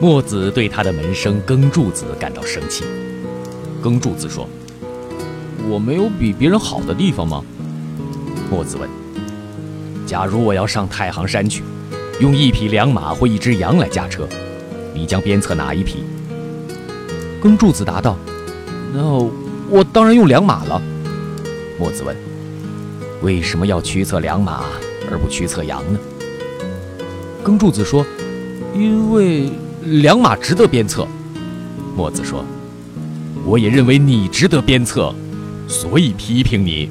墨子对他的门生耕柱子感到生气。耕柱子说：“我没有比别人好的地方吗？”墨子问：“假如我要上太行山去，用一匹良马或一只羊来驾车，你将鞭策哪一匹？”耕柱子答道：“那我当然用良马了。”墨子问：“为什么要驱策良马而不驱策羊呢？”耕柱子说：“因为良马值得鞭策。”墨子说：“我也认为你值得鞭策，所以批评你。”